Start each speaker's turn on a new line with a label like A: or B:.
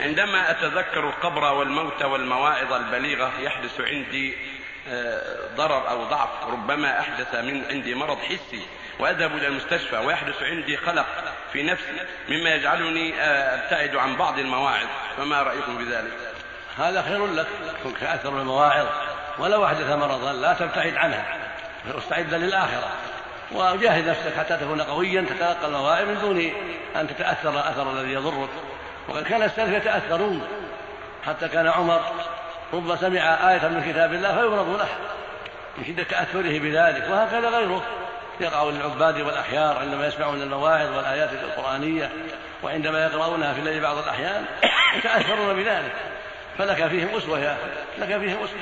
A: عندما أتذكر القبر والموت والمواعظ البليغة يحدث عندي آه، ضرر أو ضعف ربما أحدث من عندي مرض حسي وأذهب إلى المستشفى ويحدث عندي قلق في نفسي مما يجعلني آه، أبتعد عن بعض المواعظ فما رأيكم بذلك؟
B: هذا خير لك كن كأثر المواعظ ولو أحدث مرضا لا تبتعد عنها واستعد للآخرة وجاهد نفسك حتى تكون قويا تتلقى المواعظ من دون أن تتأثر الأثر الذي يضرك. وقد كان السلف يتأثرون. حتى كان عمر رب سمع آية من كتاب الله فيمرض له من شدة تأثره بذلك. وهكذا غيره. يقع للعباد والأحيار عندما يسمعون المواعظ والآيات القرآنية وعندما يقرؤونها في الليل بعض الأحيان يتأثرون بذلك. فلك فيهم أسوة يا لك فيهم أسوة.